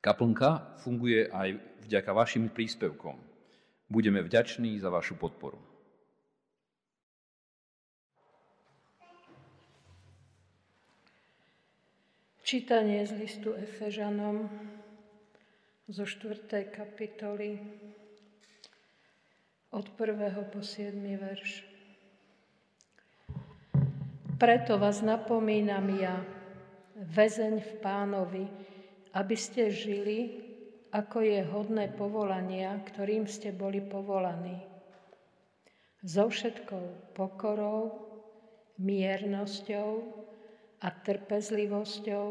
Kaplnka funguje aj vďaka vašim príspevkom. Budeme vďační za vašu podporu. Čítanie z listu Efežanom zo 4. kapitoly od 1. po 7. verš. Preto vás napomínam ja, väzeň v pánovi, aby ste žili, ako je hodné povolania, ktorým ste boli povolaní. So všetkou pokorou, miernosťou a trpezlivosťou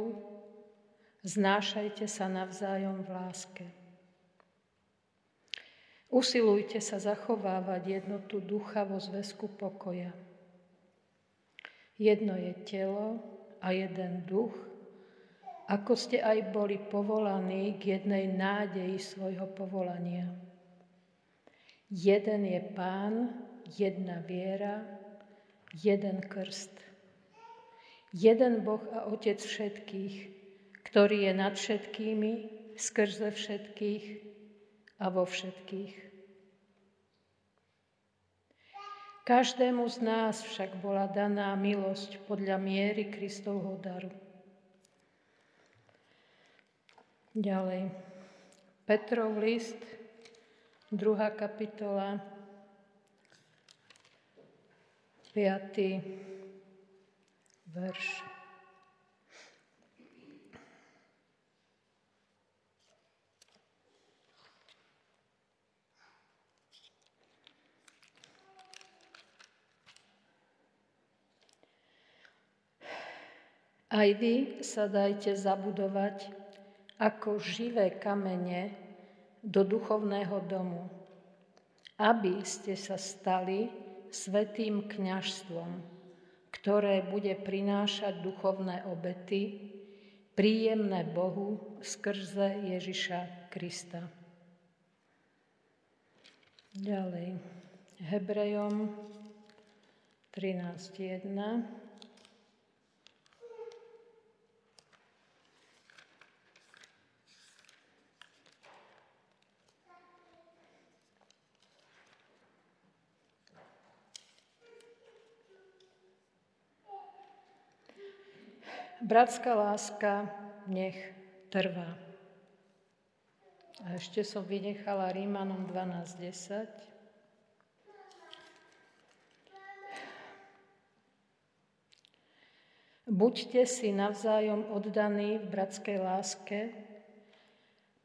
znášajte sa navzájom v láske. Usilujte sa zachovávať jednotu ducha vo zväzku pokoja. Jedno je telo a jeden duch, ako ste aj boli povolaní k jednej nádeji svojho povolania. Jeden je Pán, jedna viera, jeden krst. Jeden Boh a Otec všetkých, ktorý je nad všetkými, skrze všetkých a vo všetkých. Každému z nás však bola daná milosť podľa miery Kristovho daru. Ďalej. Petrov list, druhá kapitola, 5. verš. Aj vy sa dajte zabudovať ako živé kamene do duchovného domu, aby ste sa stali svetým kňažstvom, ktoré bude prinášať duchovné obety, príjemné Bohu skrze Ježiša Krista. Ďalej. Hebrejom 13.1. Bratská láska nech trvá. A ešte som vynechala Rímanom 12.10. Buďte si navzájom oddaní v bratskej láske,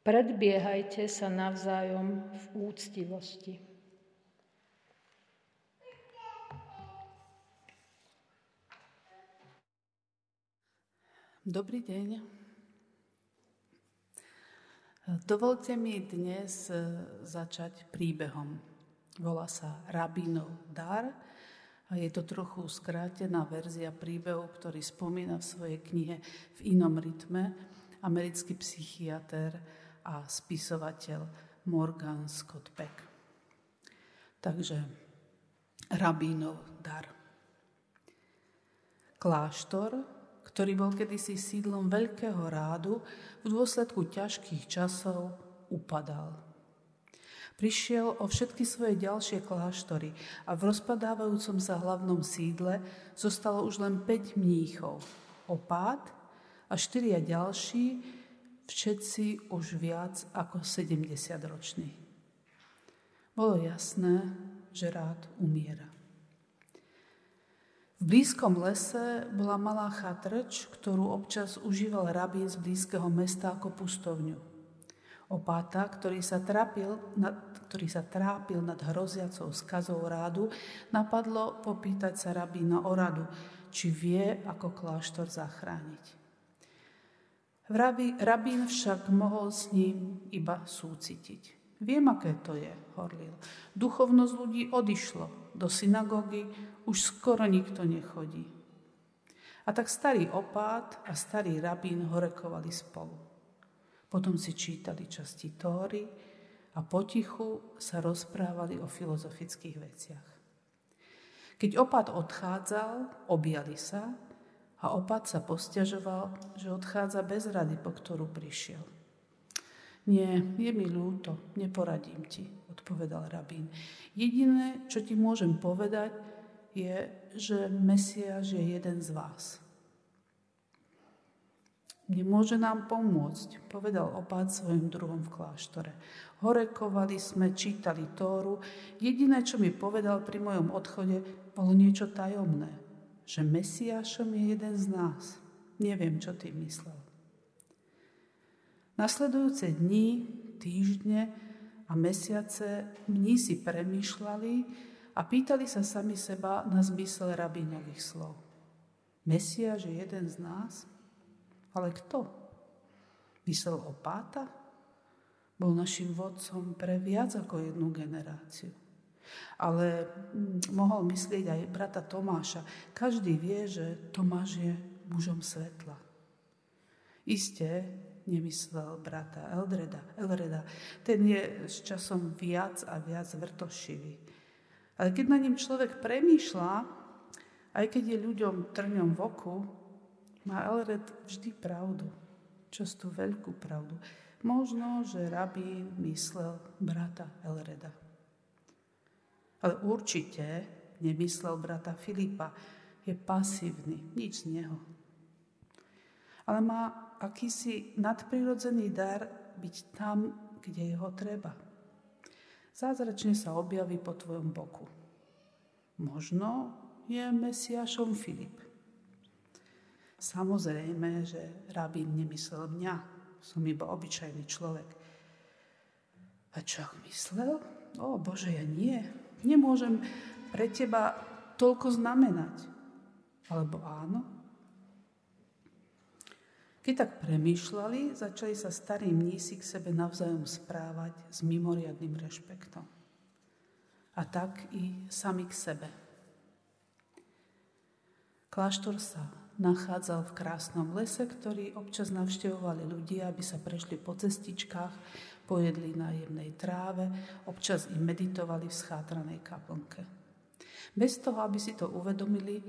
predbiehajte sa navzájom v úctivosti. Dobrý deň. Dovolte mi dnes e, začať príbehom. Volá sa Rabínov dar a je to trochu skrátená verzia príbehu, ktorý spomína v svojej knihe v inom rytme americký psychiatr a spisovateľ Morgan Scott Peck. Takže Rabínov dar. Kláštor ktorý bol kedysi sídlom veľkého rádu, v dôsledku ťažkých časov upadal. Prišiel o všetky svoje ďalšie kláštory a v rozpadávajúcom sa hlavnom sídle zostalo už len 5 mníchov. Opát a štyria ďalší, všetci už viac ako 70 roční. Bolo jasné, že rád umiera. V blízkom lese bola malá chatrč, ktorú občas užíval rabín z blízkeho mesta ako pustovňu. Opáta, ktorý sa, trápil, nad, ktorý sa trápil nad hroziacou skazou rádu, napadlo popýtať sa rabína o radu, či vie, ako kláštor zachrániť. Rabín však mohol s ním iba súcitiť. Viem, aké to je, horlil. Duchovnosť ľudí odišlo. Do synagógy už skoro nikto nechodí. A tak starý opát a starý rabín horekovali spolu. Potom si čítali časti Tóry a potichu sa rozprávali o filozofických veciach. Keď opát odchádzal, objali sa a opát sa posťažoval, že odchádza bez rady, po ktorú prišiel. Nie, je mi ľúto, neporadím ti, odpovedal rabín. Jediné, čo ti môžem povedať, je, že Mesiáš je jeden z vás. Nemôže nám pomôcť, povedal opát svojim druhom v kláštore. Horekovali sme, čítali Tóru. Jediné, čo mi povedal pri mojom odchode, bolo niečo tajomné. Že Mesiášom je jeden z nás. Neviem, čo ty myslel. Nasledujúce dni, týždne a mesiace si premýšľali a pýtali sa sami seba na zmysel rabíňových slov. Mesiáš je jeden z nás? Ale kto? Myslel o Páta? Bol našim vodcom pre viac ako jednu generáciu. Ale hm, mohol myslieť aj brata Tomáša. Každý vie, že Tomáš je mužom svetla. Isté nemyslel brata Eldreda, Elreda. Ten je s časom viac a viac vrtošivý. Ale keď na ním človek premýšľa, aj keď je ľuďom trňom v oku, má Elred vždy pravdu, často veľkú pravdu. Možno, že rabín myslel brata Elreda. Ale určite nemyslel brata Filipa. Je pasívny, nič z neho. Ale má akýsi nadprirodzený dar byť tam, kde jeho treba. Zázračne sa objaví po tvojom boku. Možno je Mesiašom Filip. Samozrejme, že rabín nemyslel mňa, som iba obyčajný človek. A čo myslel? O Bože, ja nie. Nemôžem pre teba toľko znamenať. Alebo áno? Keď tak premýšľali, začali sa starí mnísi k sebe navzájom správať s mimoriadným rešpektom. A tak i sami k sebe. Kláštor sa nachádzal v krásnom lese, ktorý občas navštevovali ľudia, aby sa prešli po cestičkách, pojedli na jemnej tráve, občas im meditovali v schátranej kaplnke. Bez toho, aby si to uvedomili,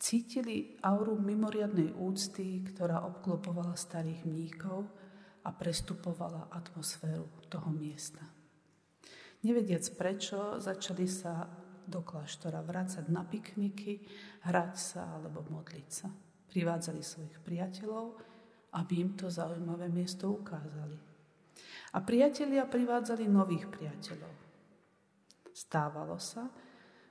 cítili auru mimoriadnej úcty, ktorá obklopovala starých mníkov a prestupovala atmosféru toho miesta. Nevediac prečo, začali sa do kláštora vrácať na pikniky, hrať sa alebo modliť sa. Privádzali svojich priateľov, aby im to zaujímavé miesto ukázali. A priatelia privádzali nových priateľov. Stávalo sa,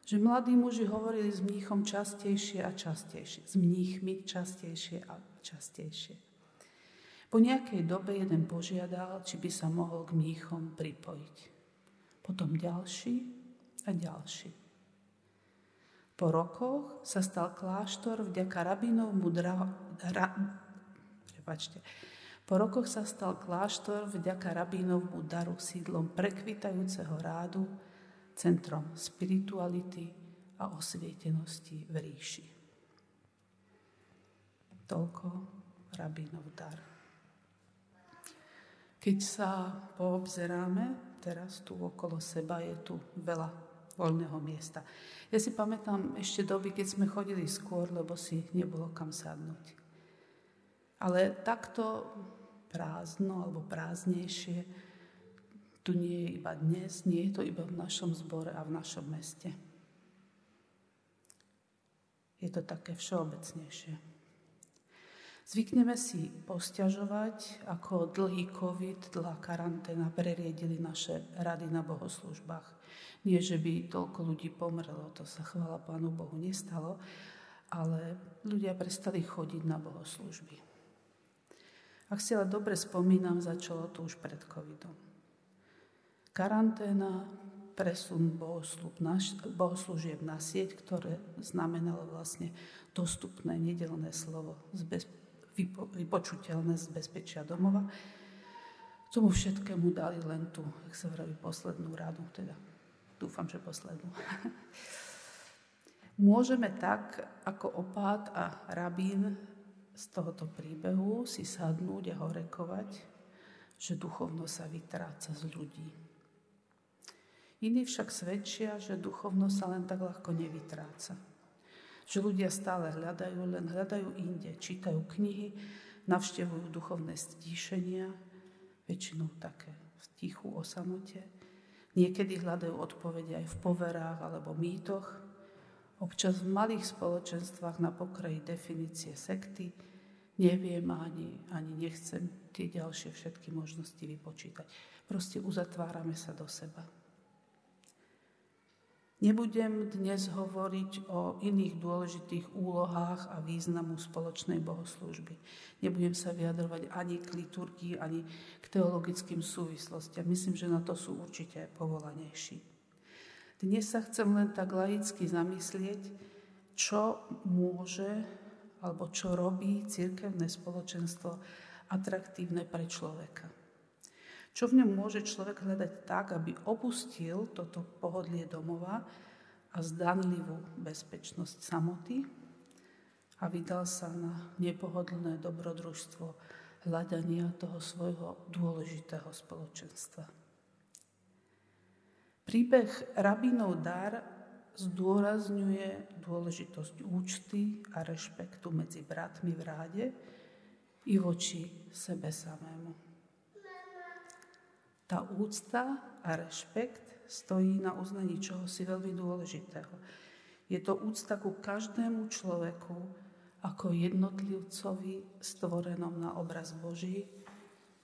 že mladí muži hovorili s mníchom častejšie a častejšie, s mníchmi častejšie a častejšie. Po nejakej dobe jeden požiadal, či by sa mohol k mníchom pripojiť. Potom ďalší a ďalší. Po rokoch sa stal kláštor vďaka rabínovmu dra, ra, prepačte, po rokoch sa stal kláštor vďaka rabínovmu daru sídlom prekvitajúceho rádu, centrom spirituality a osvietenosti v ríši. Toľko rabínov dar. Keď sa poobzeráme, teraz tu okolo seba je tu veľa voľného miesta. Ja si pamätám ešte doby, keď sme chodili skôr, lebo si nebolo kam sadnúť. Ale takto prázdno alebo prázdnejšie tu nie je iba dnes, nie je to iba v našom zbore a v našom meste. Je to také všeobecnejšie. Zvykneme si posťažovať, ako dlhý COVID, dlhá karanténa preriedili naše rady na bohoslužbách. Nie, že by toľko ľudí pomrelo, to sa chvala Pánu Bohu nestalo, ale ľudia prestali chodiť na bohoslužby. Ak si ale dobre spomínam, začalo to už pred covidom. Karanténa, presun bohoslúžieb na sieť, ktoré znamenalo vlastne dostupné nedelné slovo z bez, vypočuteľné z bezpečia domova. Tomu všetkému dali len tú, jak sa vraví, poslednú radu, teda dúfam, že poslednú. Môžeme tak, ako opát a rabín z tohoto príbehu si sadnúť a horekovať, že duchovno sa vytráca z ľudí. Iní však svedčia, že duchovno sa len tak ľahko nevytráca že ľudia stále hľadajú, len hľadajú inde, čítajú knihy, navštevujú duchovné stíšenia, väčšinou také v tichu o samote. Niekedy hľadajú odpovede aj v poverách alebo mýtoch, občas v malých spoločenstvách na pokraji definície sekty, neviem ani, ani nechcem tie ďalšie všetky možnosti vypočítať. Proste uzatvárame sa do seba. Nebudem dnes hovoriť o iných dôležitých úlohách a významu spoločnej bohoslužby. Nebudem sa vyjadrovať ani k liturgii, ani k teologickým súvislostiam. Myslím, že na to sú určite povolanejší. Dnes sa chcem len tak laicky zamyslieť, čo môže alebo čo robí církevné spoločenstvo atraktívne pre človeka. Čo v ňom môže človek hľadať tak, aby opustil toto pohodlie domova a zdanlivú bezpečnosť samoty a vydal sa na nepohodlné dobrodružstvo hľadania toho svojho dôležitého spoločenstva. Príbeh rabínov dar zdôrazňuje dôležitosť účty a rešpektu medzi bratmi v ráde i voči sebe samému. Tá úcta a rešpekt stojí na uznaní čohosi veľmi dôležitého. Je to úcta ku každému človeku ako jednotlivcovi stvorenom na obraz Boží.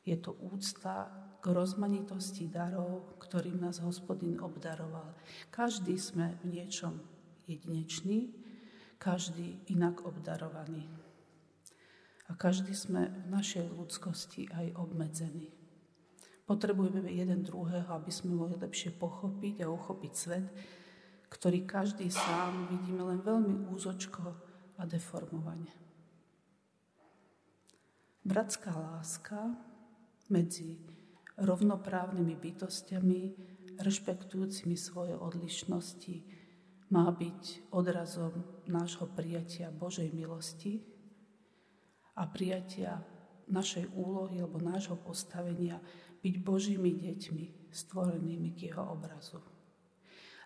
Je to úcta k rozmanitosti darov, ktorým nás hospodin obdaroval. Každý sme v niečom jedinečný, každý inak obdarovaný. A každý sme v našej ľudskosti aj obmedzení. Potrebujeme jeden druhého, aby sme mohli lepšie pochopiť a uchopiť svet, ktorý každý sám vidíme len veľmi úzočko a deformovane. Bratská láska medzi rovnoprávnymi bytostiami, rešpektujúcimi svoje odlišnosti, má byť odrazom nášho prijatia Božej milosti a prijatia našej úlohy alebo nášho postavenia byť Božími deťmi, stvorenými k jeho obrazu.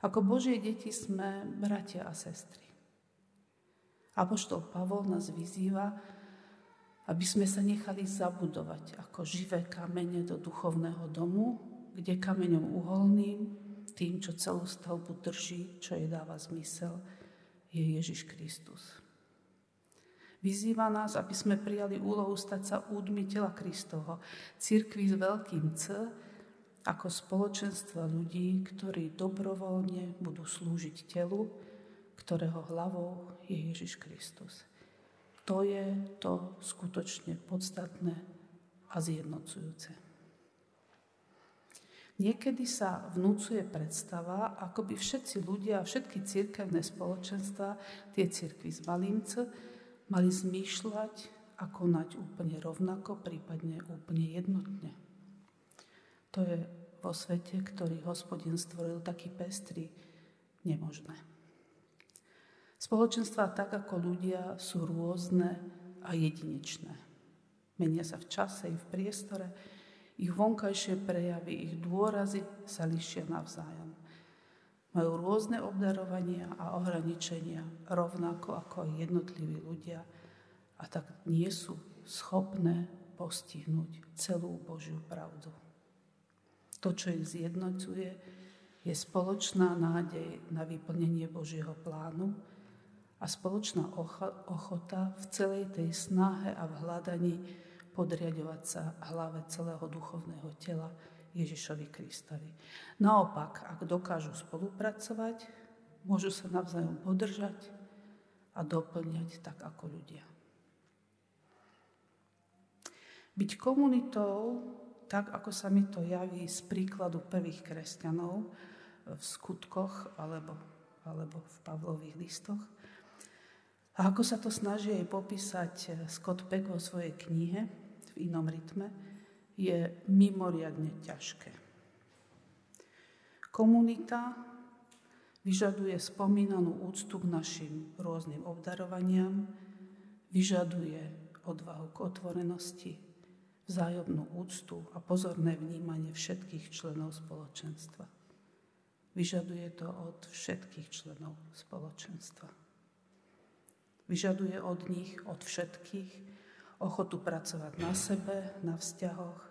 Ako Božie deti sme bratia a sestry. Apoštol Pavol nás vyzýva, aby sme sa nechali zabudovať ako živé kamene do duchovného domu, kde kameňom uholným, tým, čo celú stavbu drží, čo jej dáva zmysel, je Ježiš Kristus. Vyzýva nás, aby sme prijali úlohu stať sa údmi tela Kristovo, cirkvi s veľkým C, ako spoločenstva ľudí, ktorí dobrovoľne budú slúžiť telu, ktorého hlavou je Ježiš Kristus. To je to skutočne podstatné a zjednocujúce. Niekedy sa vnúcuje predstava, ako by všetci ľudia a všetky církevné spoločenstva, tie církvy z Malimce, mali zmýšľať a konať úplne rovnako, prípadne úplne jednotne. To je vo svete, ktorý hospodin stvoril taký pestrý, nemožné. Spoločenstva tak ako ľudia sú rôzne a jedinečné. Menia sa v čase i v priestore, ich vonkajšie prejavy, ich dôrazy sa lišia navzájom. Majú rôzne obdarovania a ohraničenia, rovnako ako aj jednotliví ľudia, a tak nie sú schopné postihnúť celú Božiu pravdu. To, čo ich zjednocuje, je spoločná nádej na vyplnenie Božieho plánu a spoločná ochota v celej tej snahe a v hľadaní podriadovať sa hlave celého duchovného tela, Ježišovi Kristovi. Naopak, ak dokážu spolupracovať, môžu sa navzájom podržať a doplňať tak ako ľudia. Byť komunitou, tak ako sa mi to javí z príkladu prvých kresťanov v skutkoch alebo, alebo v Pavlových listoch, a ako sa to snaží aj popísať Scott Peck vo svojej knihe v inom rytme, je mimoriadne ťažké. Komunita vyžaduje spomínanú úctu k našim rôznym obdarovaniam, vyžaduje odvahu k otvorenosti, vzájomnú úctu a pozorné vnímanie všetkých členov spoločenstva. Vyžaduje to od všetkých členov spoločenstva. Vyžaduje od nich, od všetkých, ochotu pracovať na sebe, na vzťahoch,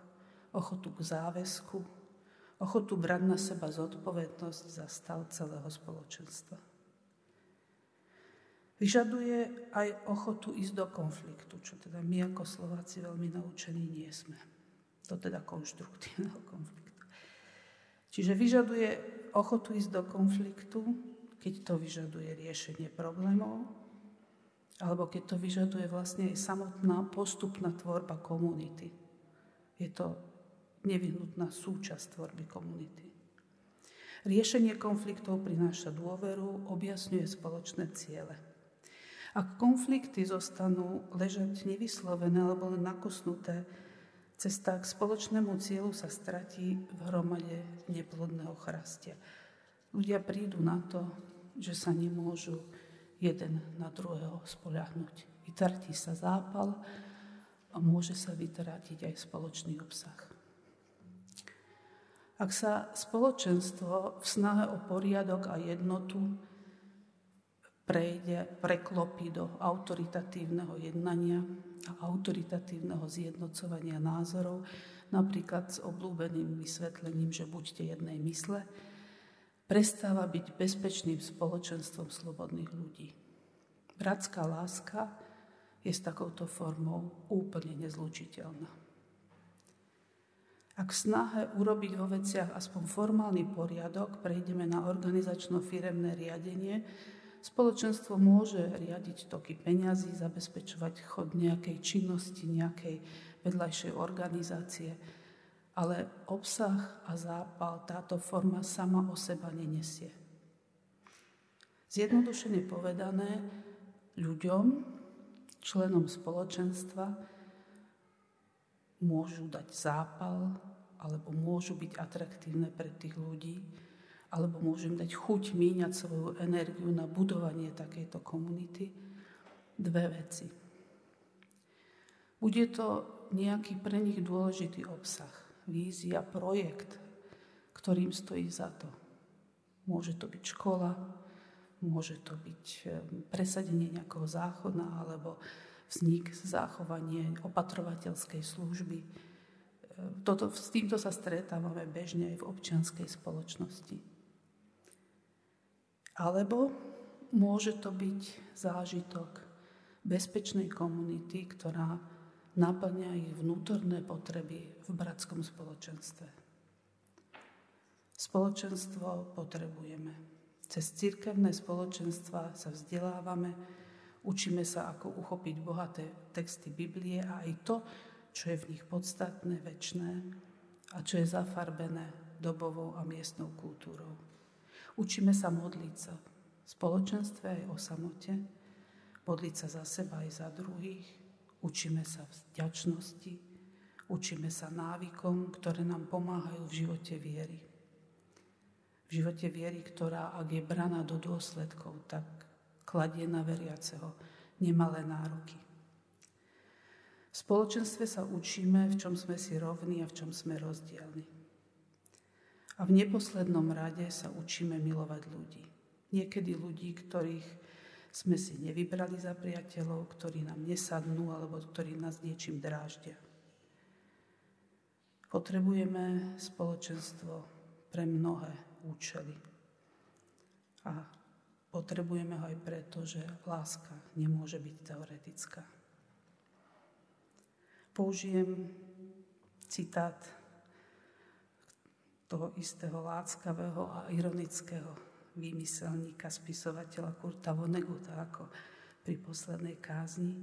ochotu k záväzku, ochotu brať na seba zodpovednosť za stav celého spoločenstva. Vyžaduje aj ochotu ísť do konfliktu, čo teda my ako Slováci veľmi naučení nie sme. Do teda konštruktívneho konfliktu. Čiže vyžaduje ochotu ísť do konfliktu, keď to vyžaduje riešenie problémov, alebo keď to vyžaduje vlastne aj samotná postupná tvorba komunity. Je to nevyhnutná súčasť tvorby komunity. Riešenie konfliktov prináša dôveru, objasňuje spoločné ciele. Ak konflikty zostanú ležať nevyslovené alebo len nakosnuté, cesta k spoločnému cieľu sa stratí v hromade neplodného chrastia. Ľudia prídu na to, že sa nemôžu jeden na druhého spoľahnúť. Vytratí sa zápal a môže sa vytratiť aj spoločný obsah. Ak sa spoločenstvo v snahe o poriadok a jednotu prejde, preklopí do autoritatívneho jednania a autoritatívneho zjednocovania názorov, napríklad s obľúbeným vysvetlením, že buďte jednej mysle, prestáva byť bezpečným spoločenstvom slobodných ľudí. Bratská láska je s takouto formou úplne nezlučiteľná. Ak v snahe urobiť vo veciach aspoň formálny poriadok prejdeme na organizačno-firemné riadenie, Spoločenstvo môže riadiť toky peňazí, zabezpečovať chod nejakej činnosti, nejakej vedľajšej organizácie, ale obsah a zápal táto forma sama o seba nenesie. Zjednodušene povedané, ľuďom, členom spoločenstva, môžu dať zápal alebo môžu byť atraktívne pre tých ľudí, alebo môžem dať chuť míňať svoju energiu na budovanie takejto komunity. Dve veci. Bude to nejaký pre nich dôležitý obsah, vízia, projekt, ktorým stojí za to. Môže to byť škola, môže to byť eh, presadenie nejakého zákona alebo vznik, zachovanie opatrovateľskej služby. Eh, toto, s týmto sa stretávame bežne aj v občianskej spoločnosti. Alebo môže to byť zážitok bezpečnej komunity, ktorá naplňa ich vnútorné potreby v bratskom spoločenstve. Spoločenstvo potrebujeme. Cez cirkevné spoločenstva sa vzdelávame, učíme sa, ako uchopiť bohaté texty Biblie a aj to, čo je v nich podstatné, väčné a čo je zafarbené dobovou a miestnou kultúrou. Učíme sa modliť sa v spoločenstve aj o samote, modliť sa za seba aj za druhých, učíme sa vďačnosti, učíme sa návykom, ktoré nám pomáhajú v živote viery. V živote viery, ktorá, ak je braná do dôsledkov, tak kladie na veriaceho nemalé nároky. V spoločenstve sa učíme, v čom sme si rovní a v čom sme rozdielni. A v neposlednom rade sa učíme milovať ľudí. Niekedy ľudí, ktorých sme si nevybrali za priateľov, ktorí nám nesadnú alebo ktorí nás niečím dráždia. Potrebujeme spoločenstvo pre mnohé účely. A potrebujeme ho aj preto, že láska nemôže byť teoretická. Použijem citát toho istého láckavého a ironického vymyselníka, spisovateľa Kurta Voneguta, ako pri poslednej kázni.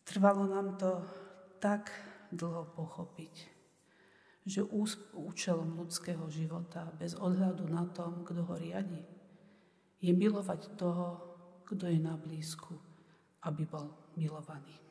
Trvalo nám to tak dlho pochopiť, že účelom ľudského života, bez odhľadu na tom, kto ho riadi, je milovať toho, kto je na blízku, aby bol milovaný.